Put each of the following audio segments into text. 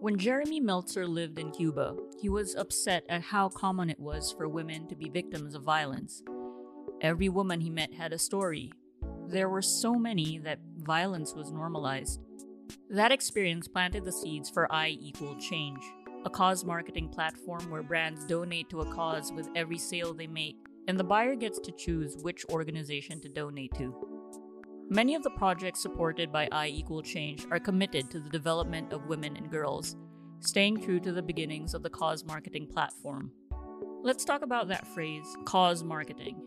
When Jeremy Meltzer lived in Cuba, he was upset at how common it was for women to be victims of violence. Every woman he met had a story. There were so many that violence was normalized. That experience planted the seeds for I Equal Change, a cause marketing platform where brands donate to a cause with every sale they make, and the buyer gets to choose which organization to donate to. Many of the projects supported by I Equal Change are committed to the development of women and girls, staying true to the beginnings of the cause marketing platform. Let's talk about that phrase, cause marketing.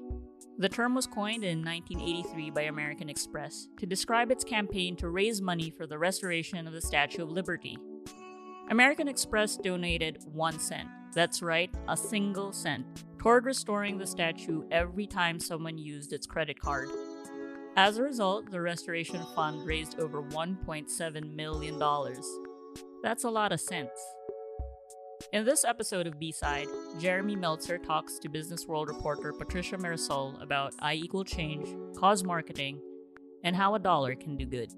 The term was coined in 1983 by American Express to describe its campaign to raise money for the restoration of the Statue of Liberty. American Express donated one cent, that's right, a single cent, toward restoring the statue every time someone used its credit card. As a result, the restoration fund raised over $1.7 million. That's a lot of cents. In this episode of B-Side, Jeremy Meltzer talks to Business World reporter Patricia Mirasol about I Equal Change, cause marketing, and how a dollar can do good.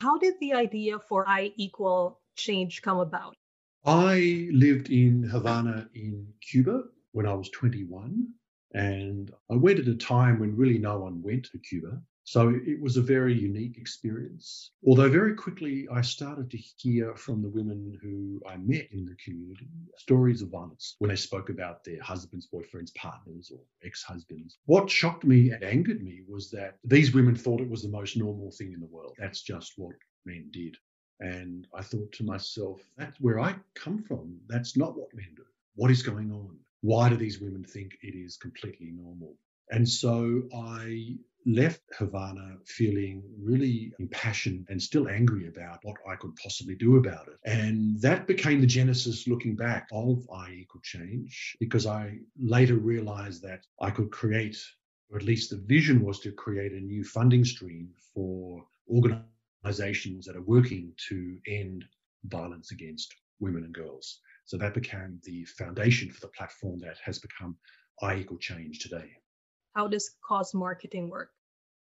How did the idea for I Equal Change come about? I lived in Havana in Cuba when I was 21 and I went at a time when really no one went to Cuba. So it was a very unique experience. Although very quickly I started to hear from the women who I met in the community stories of violence when they spoke about their husbands, boyfriends, partners, or ex husbands. What shocked me and angered me was that these women thought it was the most normal thing in the world. That's just what men did. And I thought to myself, that's where I come from. That's not what men do. What is going on? Why do these women think it is completely normal? And so I left Havana feeling really impassioned and still angry about what I could possibly do about it. And that became the genesis, looking back, of I Equal Change, because I later realized that I could create, or at least the vision was to create a new funding stream for organizations that are working to end violence against women and girls. So that became the foundation for the platform that has become I Equal Change today. How does cause marketing work?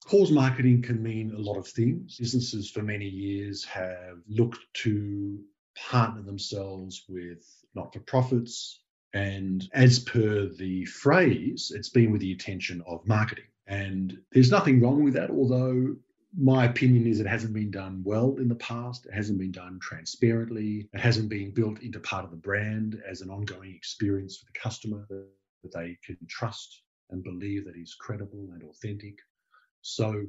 Cause marketing can mean a lot of things. Businesses for many years have looked to partner themselves with not for profits. And as per the phrase, it's been with the intention of marketing. And there's nothing wrong with that, although my opinion is it hasn't been done well in the past. It hasn't been done transparently. It hasn't been built into part of the brand as an ongoing experience for the customer that, they can trust and believe that is credible and authentic. So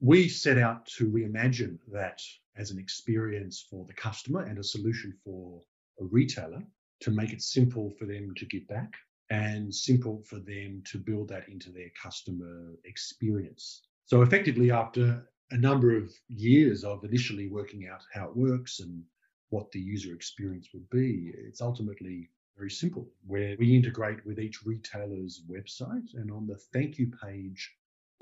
we set out to reimagine that as an experience for the customer and a solution for a retailer to make it simple for them to give back and simple for them to build that into their customer experience. So effectively, after a number of years of initially working out how it works and what the user experience would be, it's ultimately very simple, where we integrate with each retailer's website and on the thank you page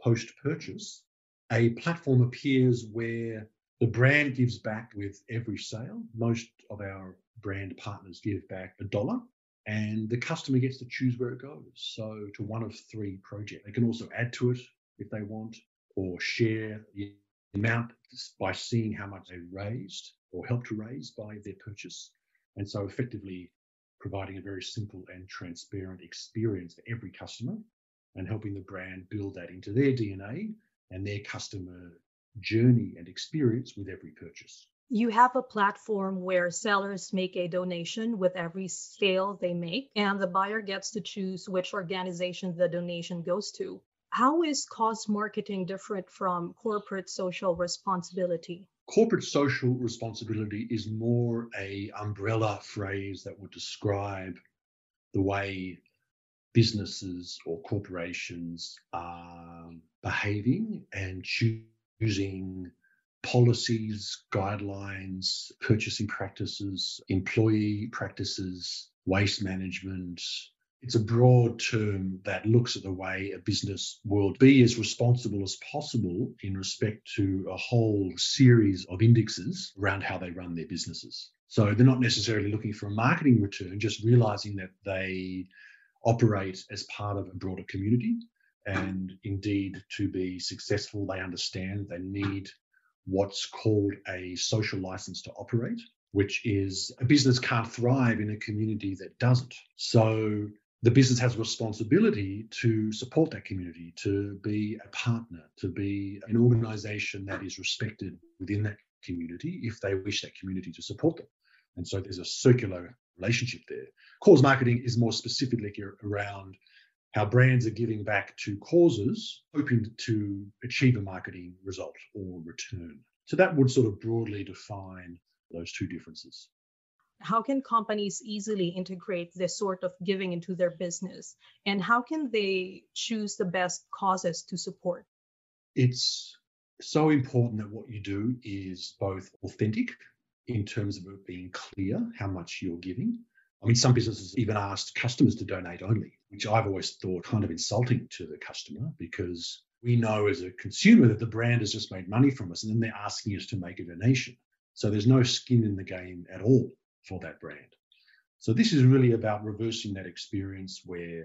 post purchase, a platform appears where the brand gives back with every sale. Most of our brand partners give back a dollar and the customer gets to choose where it goes. So to one of three projects. They can also add to it if they want or share the amount by seeing how much they raised or helped to raise by their purchase. And so effectively providing a very simple and transparent experience for every customer and helping the brand build that into their DNA and their customer journey and experience with every purchase. You have a platform where sellers make a donation with every sale they make, and the buyer gets to choose which organization the donation goes to. How is cause marketing different from corporate social responsibility? Corporate social responsibility is more a umbrella phrase that would describe the way businesses or corporations are behaving and choosing policies, guidelines, purchasing practices, employee practices, waste management, it's a broad term that looks at the way a business will be as responsible as possible in respect to a whole series of indexes around how they run their businesses. So they're not necessarily looking for a marketing return, just realizing that they operate as part of a broader community. And indeed, to be successful, they understand they need what's called a social license to operate, which is a business can't thrive in a community that doesn't. So the business has a responsibility to support that community, to be a partner, to be an organization that is respected within that community if they wish that community to support them. And so there's a circular relationship there. Cause marketing is more specifically around how brands are giving back to causes, hoping to achieve a marketing result or return. So that would sort of broadly define those two differences. How can companies easily integrate this sort of giving into their business? And how can they choose the best causes to support? It's so important that what you do is both authentic in terms of it being clear how much you're giving. I mean, some businesses even asked customers to donate only, which I've always thought kind of insulting to the customer because we know as a consumer that the brand has just made money from us and then they're asking us to make a donation. So there's no skin in the game at all for that brand. So this is really about reversing that experience where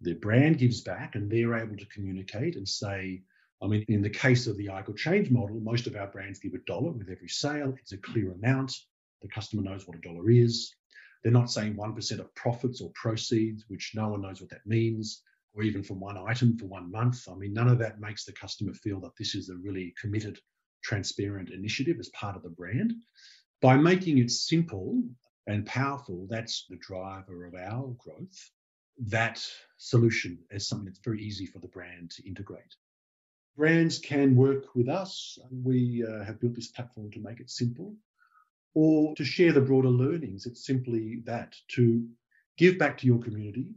the brand gives back and they're able to communicate and say, I mean, in the case of the I Equal Change model, most of our brands give a dollar with every sale. It's a clear amount. The customer knows what a dollar is. They're not saying 1% of profits or proceeds, which no one knows what that means, or even from one item for one month. I mean, none of that makes the customer feel that this is a really committed, transparent initiative as part of the brand. By making it simple and powerful, that's the driver of our growth. That solution is something that's very easy for the brand to integrate. Brands can work with us. We uh, have built this platform to make it simple or to share the broader learnings. It's simply that to give back to your community,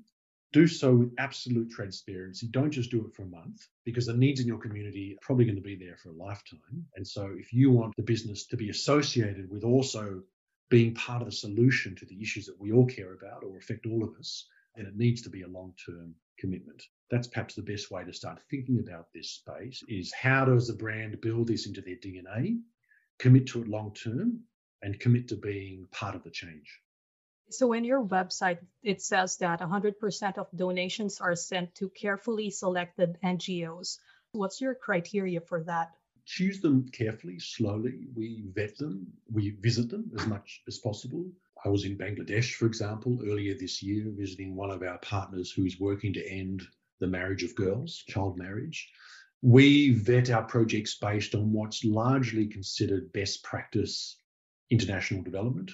do so with absolute transparency. Don't just do it for a month because the needs in your community are probably going to be there for a lifetime. And so, if you want the business to be associated with also being part of the solution to the issues that we all care about or affect all of us, then it needs to be a long term commitment. That's perhaps the best way to start thinking about this space is how does the brand build this into their DNA, commit to it long term, and commit to being part of the change. So, in your website, it says that 100% of donations are sent to carefully selected NGOs. What's your criteria for that? Choose them carefully, slowly. We vet them, we visit them as much as possible. I was in Bangladesh, for example, earlier this year, visiting one of our partners who is working to end the marriage of girls, child marriage. We vet our projects based on what's largely considered best practice international development,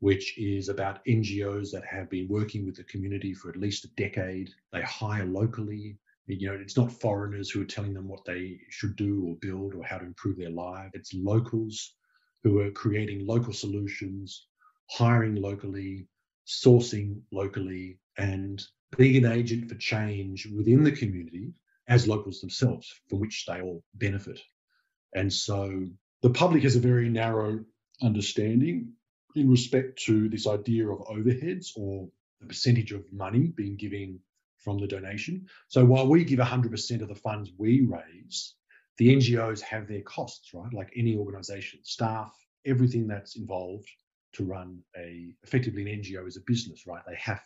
which is about NGOs that have been working with the community for at least a decade. They hire locally. You know, it's not foreigners who are telling them what they should do or build or how to improve their life. It's locals who are creating local solutions hiring locally, sourcing locally, and being an agent for change within the community as locals themselves, from which they all benefit. And so the public has a very narrow understanding in respect to this idea of overheads or the percentage of money being given from the donation. So while we give 100% of the funds we raise, the NGOs have their costs, right? Like any organization, staff, everything that's involved to run a effectively an NGO as a business, right? They have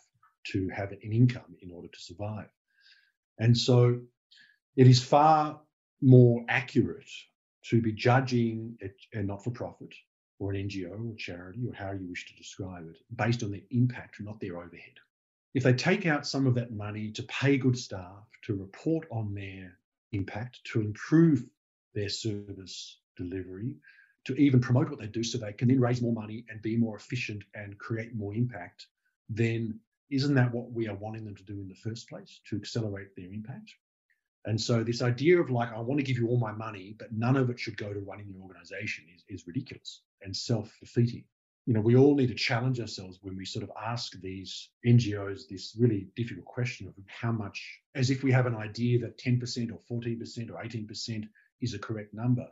to have an income in order to survive. And so it is far more accurate to be judging a, not for profit or an NGO or charity or how you wish to describe it based on their impact, not their overhead. If they take out some of that money to pay good staff, to report on their impact, to improve their service delivery, to even promote what they do so they can then raise more money and be more efficient and create more impact, then isn't that what we are wanting them to do in the first place to accelerate their impact? And so this idea of like, I want to give you all my money, but none of it should go to running your organization is, is ridiculous and self-defeating. You know, we all need to challenge ourselves when we sort of ask these NGOs this really difficult question of how much, as if we have an idea that 10% or 14% or 18% is a correct number.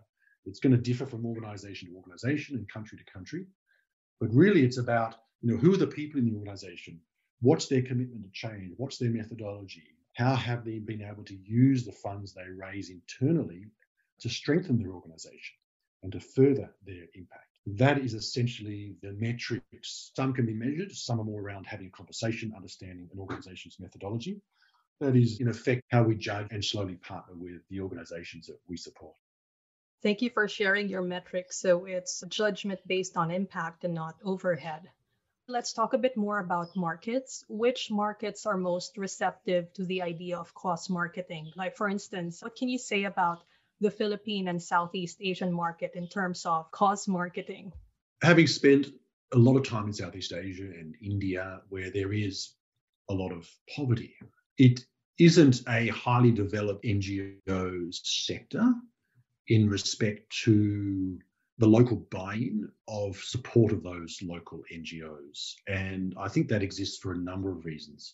It's going to differ from organization to organization and country to country. But really, it's about you know who are the people in the organization, what's their commitment to change, what's their methodology, how have they been able to use the funds they raise internally to strengthen their organization and to further their impact. That is essentially the metrics. Some can be measured, some are more around having a conversation, understanding an organization's methodology. That is, in effect, how we judge and slowly partner with the organizations that we support. Thank you for sharing your metrics. So it's judgment based on impact and not overhead. Let's talk a bit more about markets. Which markets are most receptive to the idea of cause marketing? Like, for instance, what can you say about the Philippine and Southeast Asian market in terms of cause marketing? Having spent a lot of time in Southeast Asia and India, where there is a lot of poverty, it isn't a highly developed NGO sector in respect to the local buy-in of support of those local NGOs. And I think that exists for a number of reasons.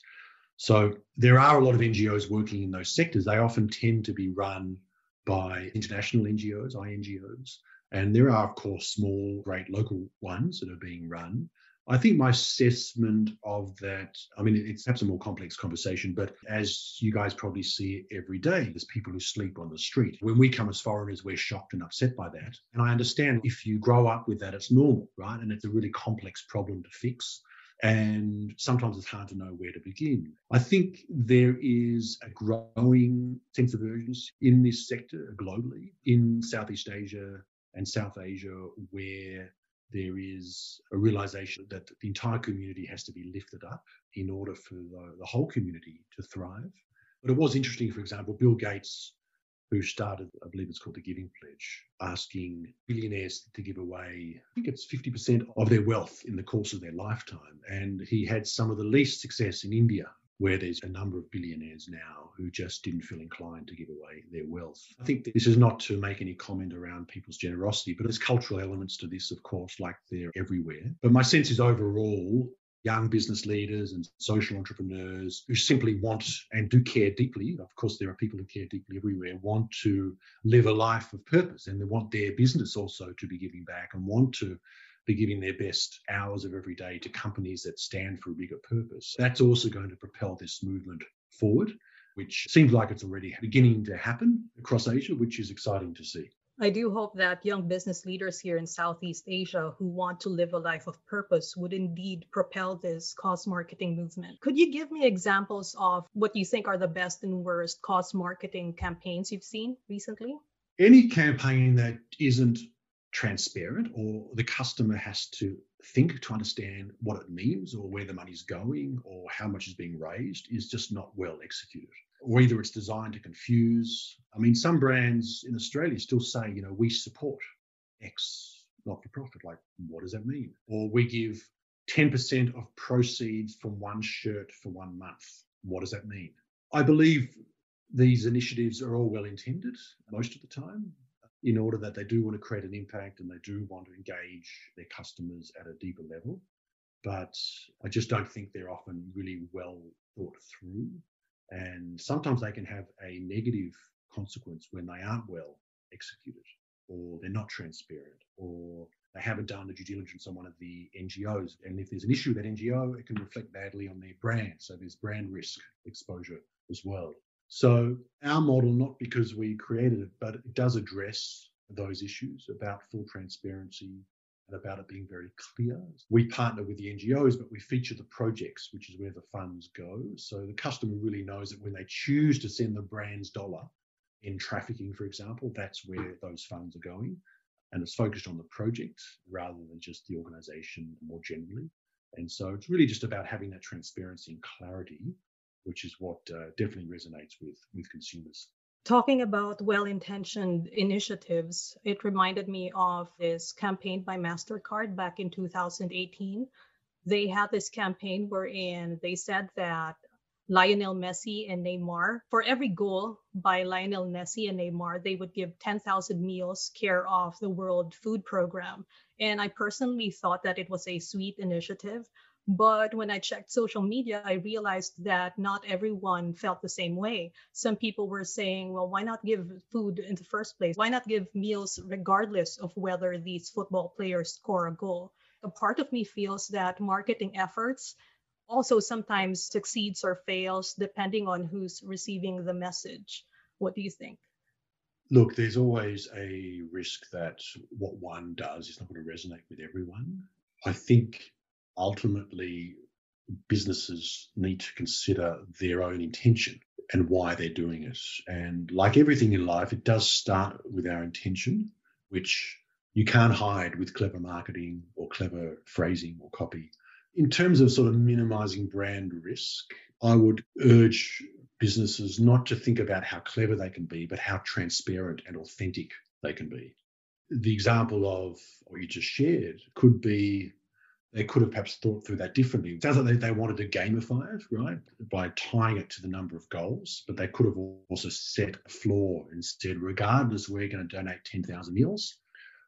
So there are a lot of NGOs working in those sectors. They often tend to be run by international NGOs, INGOs, and there are, of course, small, great local ones that are being run. I think my assessment of that, I mean, it's perhaps a more complex conversation, but as you guys probably see every day, there's people who sleep on the street. When we come as foreigners, we're shocked and upset by that. And I understand if you grow up with that, it's normal, right? And it's a really complex problem to fix. And sometimes it's hard to know where to begin. I think there is a growing sense of urgency in this sector globally, in Southeast Asia and South Asia, where there is a realization that the entire community has to be lifted up in order for the, the, whole community to thrive. But it was interesting, for example, Bill Gates, who started, I believe it's called the Giving Pledge, asking billionaires to give away, I think it's 50% of their wealth in the course of their lifetime. And he had some of the least success in India where there's a number of billionaires now who just didn't feel inclined to give away their wealth. I think this is not to make any comment around people's generosity, but there's cultural elements to this, of course, like they're everywhere. But my sense is overall, young business leaders and social entrepreneurs who simply want and do care deeply, of course, there are people who care deeply everywhere, want to live a life of purpose and they want their business also to be giving back and want to be giving their best hours of every day to companies that stand for a bigger purpose. That's also going to propel this movement forward, which seems like it's already beginning to happen across Asia, which is exciting to see. I do hope that young business leaders here in Southeast Asia who want to live a life of purpose would indeed propel this cause marketing movement. Could you give me examples of what you think are the best and worst cause marketing campaigns you've seen recently? Any campaign that isn't transparent or the customer has to think to understand what it means or where the money's going or how much is being raised is just not well executed. Or either it's designed to confuse. I mean, some brands in Australia still say, you know, we support X not for profit. Like, what does that mean? Or we give 10% of proceeds from one shirt for one month. What does that mean? I believe these initiatives are all well intended most of the time in order that they do want to create an impact and they do want to engage their customers at a deeper level. But I just don't think they're often really well thought through. And sometimes they can have a negative consequence when they aren't well executed, or they're not transparent, or they haven't done the due diligence on one of the NGOs. And if there's an issue with that NGO, it can reflect badly on their brand. So there's brand risk exposure as well. So our model, not because we created it, but it does address those issues about full transparency and about it being very clear. We partner with the NGOs, but we feature the projects, which is where the funds go. So the customer really knows that when they choose to send the brand's dollar in trafficking, for example, that's where those funds are going. And it's focused on the project rather than just the organization more generally. And so it's really just about having that transparency and clarity which is what uh, definitely resonates with with consumers. Talking about well-intentioned initiatives, it reminded me of this campaign by Mastercard back in 2018. They had this campaign wherein they said that Lionel Messi and Neymar, for every goal by Lionel Messi and Neymar, they would give 10,000 meals care of the World Food Program. And I personally thought that it was a sweet initiative. But when I checked social media, I realized that not everyone felt the same way. Some people were saying, well, why not give food in the first place? Why not give meals regardless of whether these football players score a goal? A part of me feels that marketing efforts also sometimes succeeds or fails depending on who's receiving the message. What do you think? Look, there's always a risk that what one does is not going to resonate with everyone. I think ultimately businesses need to consider their own intention. and why they're doing it. And like everything in life, it does start with our intention, which you can't hide with clever marketing or clever phrasing or copy. In terms of sort of minimizing brand risk, I would urge businesses not to think about how clever they can be, but how transparent and authentic they can be. The example of what you just shared could be they could have perhaps thought through that differently. It sounds like they, they wanted to gamify it, right, by tying it to the number of goals, but they could have also set a floor and said, regardless, we're going to donate 10,000 meals.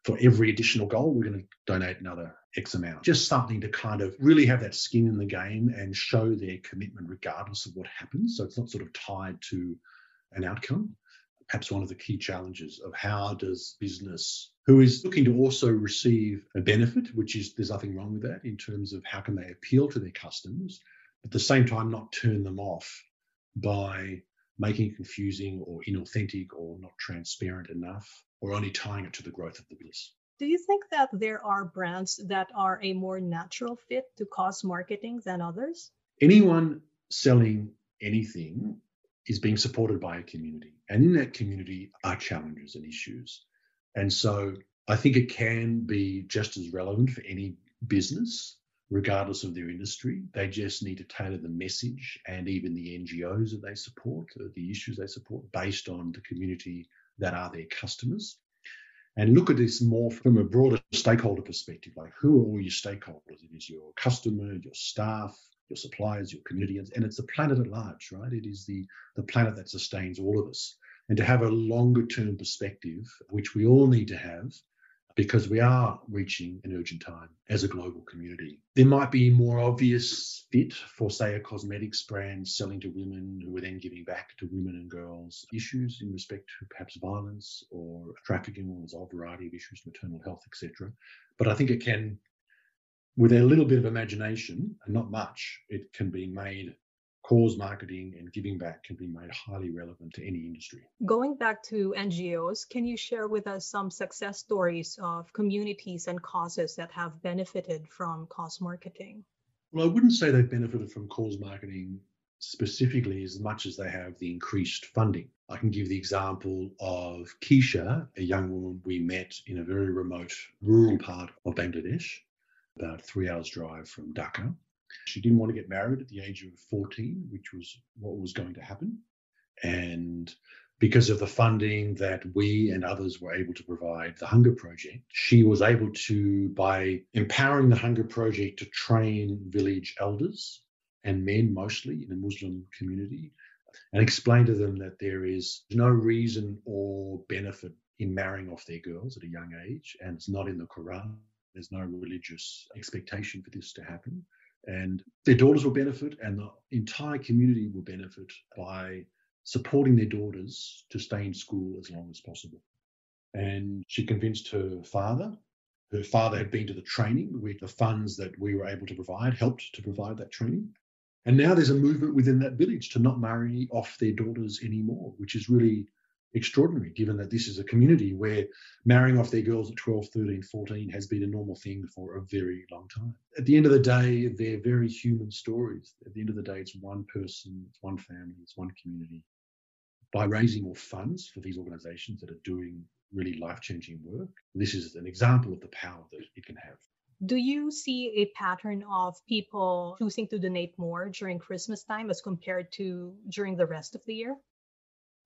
For every additional goal, we're going to donate another X amount. Just something to kind of really have that skin in the game and show their commitment regardless of what happens. So it's not sort of tied to an outcome perhaps one of the key challenges of how does business who is looking to also receive a benefit, which is there's nothing wrong with that in terms of how can they appeal to their customers, but at the same time not turn them off by making it confusing or inauthentic or not transparent enough or only tying it to the growth of the business. Do you think that there are brands that are a more natural fit to cause marketing than others? Anyone selling anything is being supported by a community. And in that community are challenges and issues. And so I think it can be just as relevant for any business, regardless of their industry. They just need to tailor the message and even the NGOs that they support, the issues they support, based on the community that are their customers. And look at this more from a broader stakeholder perspective like who are all your stakeholders? It is your customer, your staff, your suppliers, your community, and it's the planet at large, right? It is the, the planet that sustains all of us. And to have a longer term perspective, which we all need to have, because we are reaching an urgent time as a global community. There might be more obvious fit for, say, a cosmetics brand selling to women who are then giving back to women and girls issues in respect to perhaps violence or trafficking, or there's a variety of issues, maternal health, etc. But I think it can with a little bit of imagination and not much, it can be made cause marketing and giving back can be made highly relevant to any industry. Going back to NGOs, can you share with us some success stories of communities and causes that have benefited from cause marketing? Well, I wouldn't say they've benefited from cause marketing specifically as much as they have the increased funding. I can give the example of Keisha, a young woman we met in a very remote rural part of Bangladesh about three hours drive from Dhaka. She didn't want to get married at the age of 14, which was what was going to happen. And because of the funding that we and others were able to provide the Hunger Project, she was able to, by empowering the Hunger Project to train village elders and men mostly in the Muslim community, and explain to them that there is no reason or benefit in marrying off their girls at a young age, and it's not in the Quran, there's no religious expectation for this to happen. And their daughters will benefit, and the entire community will benefit by supporting their daughters to stay in school as long as possible. And she convinced her father. Her father had been to the training with the funds that we were able to provide, helped to provide that training. And now there's a movement within that village to not marry off their daughters anymore, which is really extraordinary given that this is a community where marrying off their girls at 12, 13, 14 has been a normal thing for a very long time. At the end of the day, they're very human stories. At the end of the day, it's one person, it's one family, it's one community. By raising more funds for these organizations that are doing really life changing work, this is an example of the power that it can have. Do you see a pattern of people choosing to donate more during Christmas time as compared to during the rest of the year?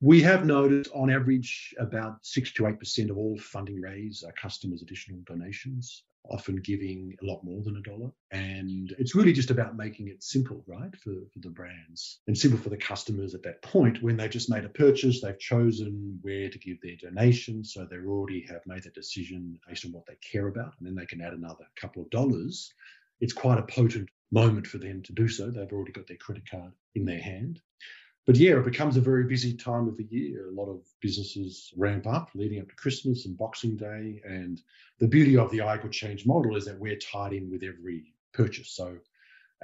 We have noticed on average about 6 to 8% of all funding raised are customers' additional donations, often giving a lot more than a dollar. And it's really just about making it simple, right, for, for the brands and simple for the customers at that point when they've just made a purchase, they've chosen where to give their donation. So they already have made that decision based on what they care about, and then they can add another couple of dollars. It's quite a potent moment for them to do so. They've already got their credit card in their hand but yeah, it becomes a very busy time of the year. A lot of businesses ramp up leading up to Christmas and Boxing Day. And the beauty of the I Change model is that we're tied in with every purchase. So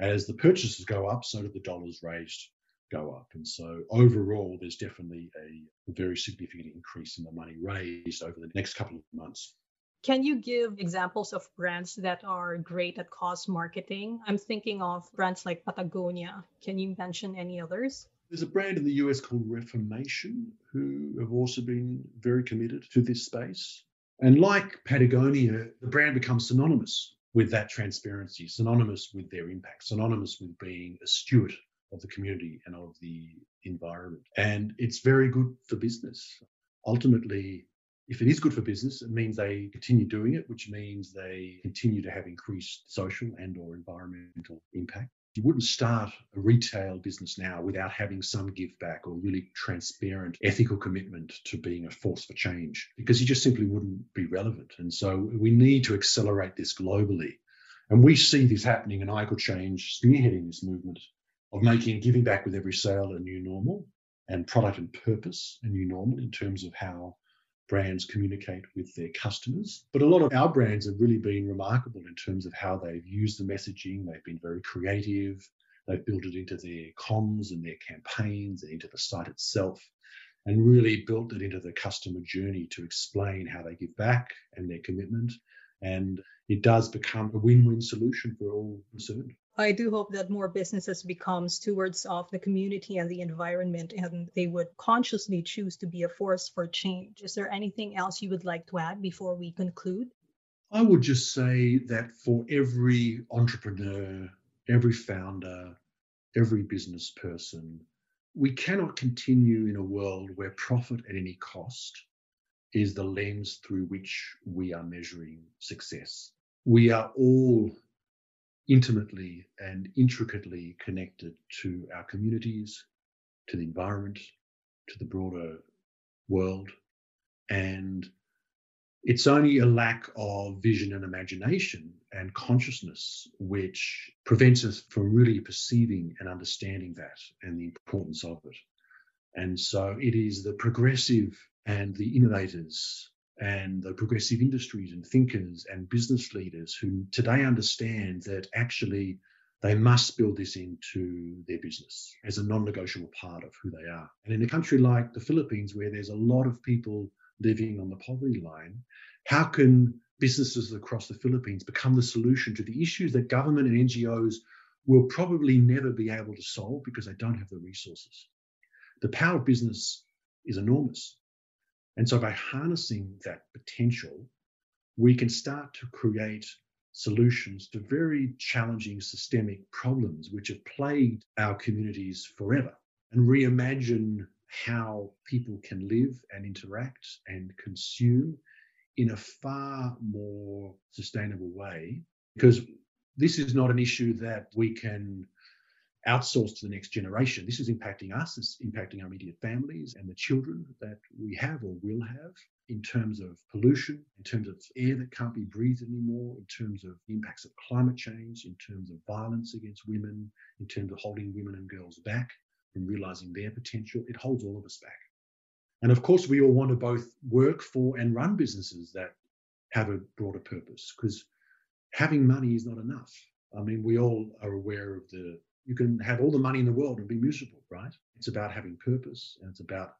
as the purchases go up, so do the dollars raised go up. And so overall, there's definitely a very significant increase in the money raised over the next couple of months. Can you give examples of brands that are great at cause marketing? I'm thinking of brands like Patagonia. Can you mention any others? There's a brand in the US called Reformation who have also been very committed to this space. And like Patagonia, the brand becomes synonymous with that transparency, synonymous with their impact, synonymous with being a steward of the community and of the environment. And it's very good for business. Ultimately, if it is good for business, it means they continue doing it, which means they continue to have increased social and or environmental impact. You wouldn't start a retail business now without having some give back or really transparent ethical commitment to being a force for change because you just simply wouldn't be relevant. And so we need to accelerate this globally. And we see this happening in I Equal Change spearheading this movement of making giving back with every sale a new normal and product and purpose a new normal in terms of how brands communicate with their customers. But a lot of our brands have really been remarkable in terms of how they've used the messaging. They've been very creative. They've built it into their comms and their campaigns and into the site itself and really built it into the customer journey to explain how they give back and their commitment. And it does become a win win solution for all concerned. I do hope that more businesses become stewards of the community and the environment and they would consciously choose to be a force for change. Is there anything else you would like to add before we conclude? I would just say that for every entrepreneur, every founder, every business person, we cannot continue in a world where profit at any cost is the lens through which we are measuring success. We are all intimately and intricately connected to our communities, to the environment, to the broader world. And it's only a lack of vision and imagination and consciousness which prevents us from really perceiving and understanding that and the importance of it. And so it is the progressive and the innovators and the progressive industries and thinkers and business leaders who today understand that actually they must build this into their business as a non negotiable part of who they are. And in a country like the Philippines, where there's a lot of people living on the poverty line, how can businesses across the Philippines become the solution to the issues that government and NGOs will probably never be able to solve because they don't have the resources? The power of business is enormous. And so by harnessing that potential, we can start to create solutions to very challenging systemic problems which have plagued our communities forever and reimagine how people can live and interact and consume in a far more sustainable way. Because this is not an issue that we can outsourced to the next generation. This is impacting us, it's impacting our immediate families and the children that we have or will have in terms of pollution, in terms of air that can't be breathed anymore, in terms of impacts of climate change, in terms of violence against women, in terms of holding women and girls back from realizing their potential. It holds all of us back. And of course, we all want to both work for and run businesses that have a broader purpose because having money is not enough. I mean, we all are aware of the you can have all the money in the world and be miserable, right? It's about having purpose and it's about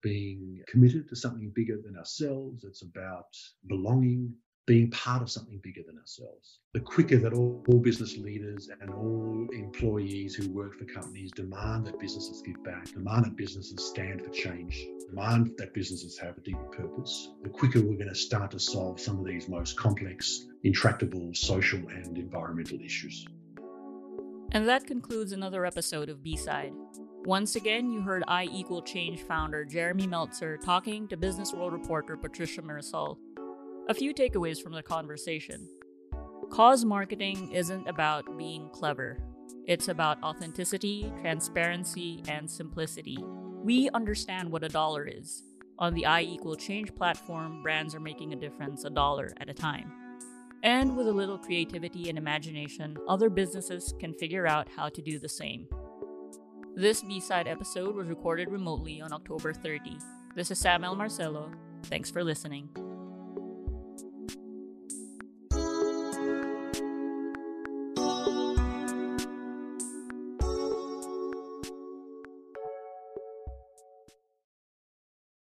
being committed to something bigger than ourselves. It's about belonging, being part of something bigger than ourselves. The quicker that all, all, business leaders and all employees who work for companies demand that businesses give back, demand that businesses stand for change, demand that businesses have a deeper purpose, the quicker we're going to start to solve some of these most complex, intractable social and environmental issues. And that concludes another episode of B Side. Once again, you heard I Equal Change founder Jeremy Meltzer talking to Business World reporter Patricia Mirasol. A few takeaways from the conversation. Cause marketing isn't about being clever. It's about authenticity, transparency, and simplicity. We understand what a dollar is. On the I Equal Change platform, brands are making a difference a dollar at a time. And with a little creativity and imagination, other businesses can figure out how to do the same. This B side episode was recorded remotely on October 30. This is Samuel Marcelo. Thanks for listening.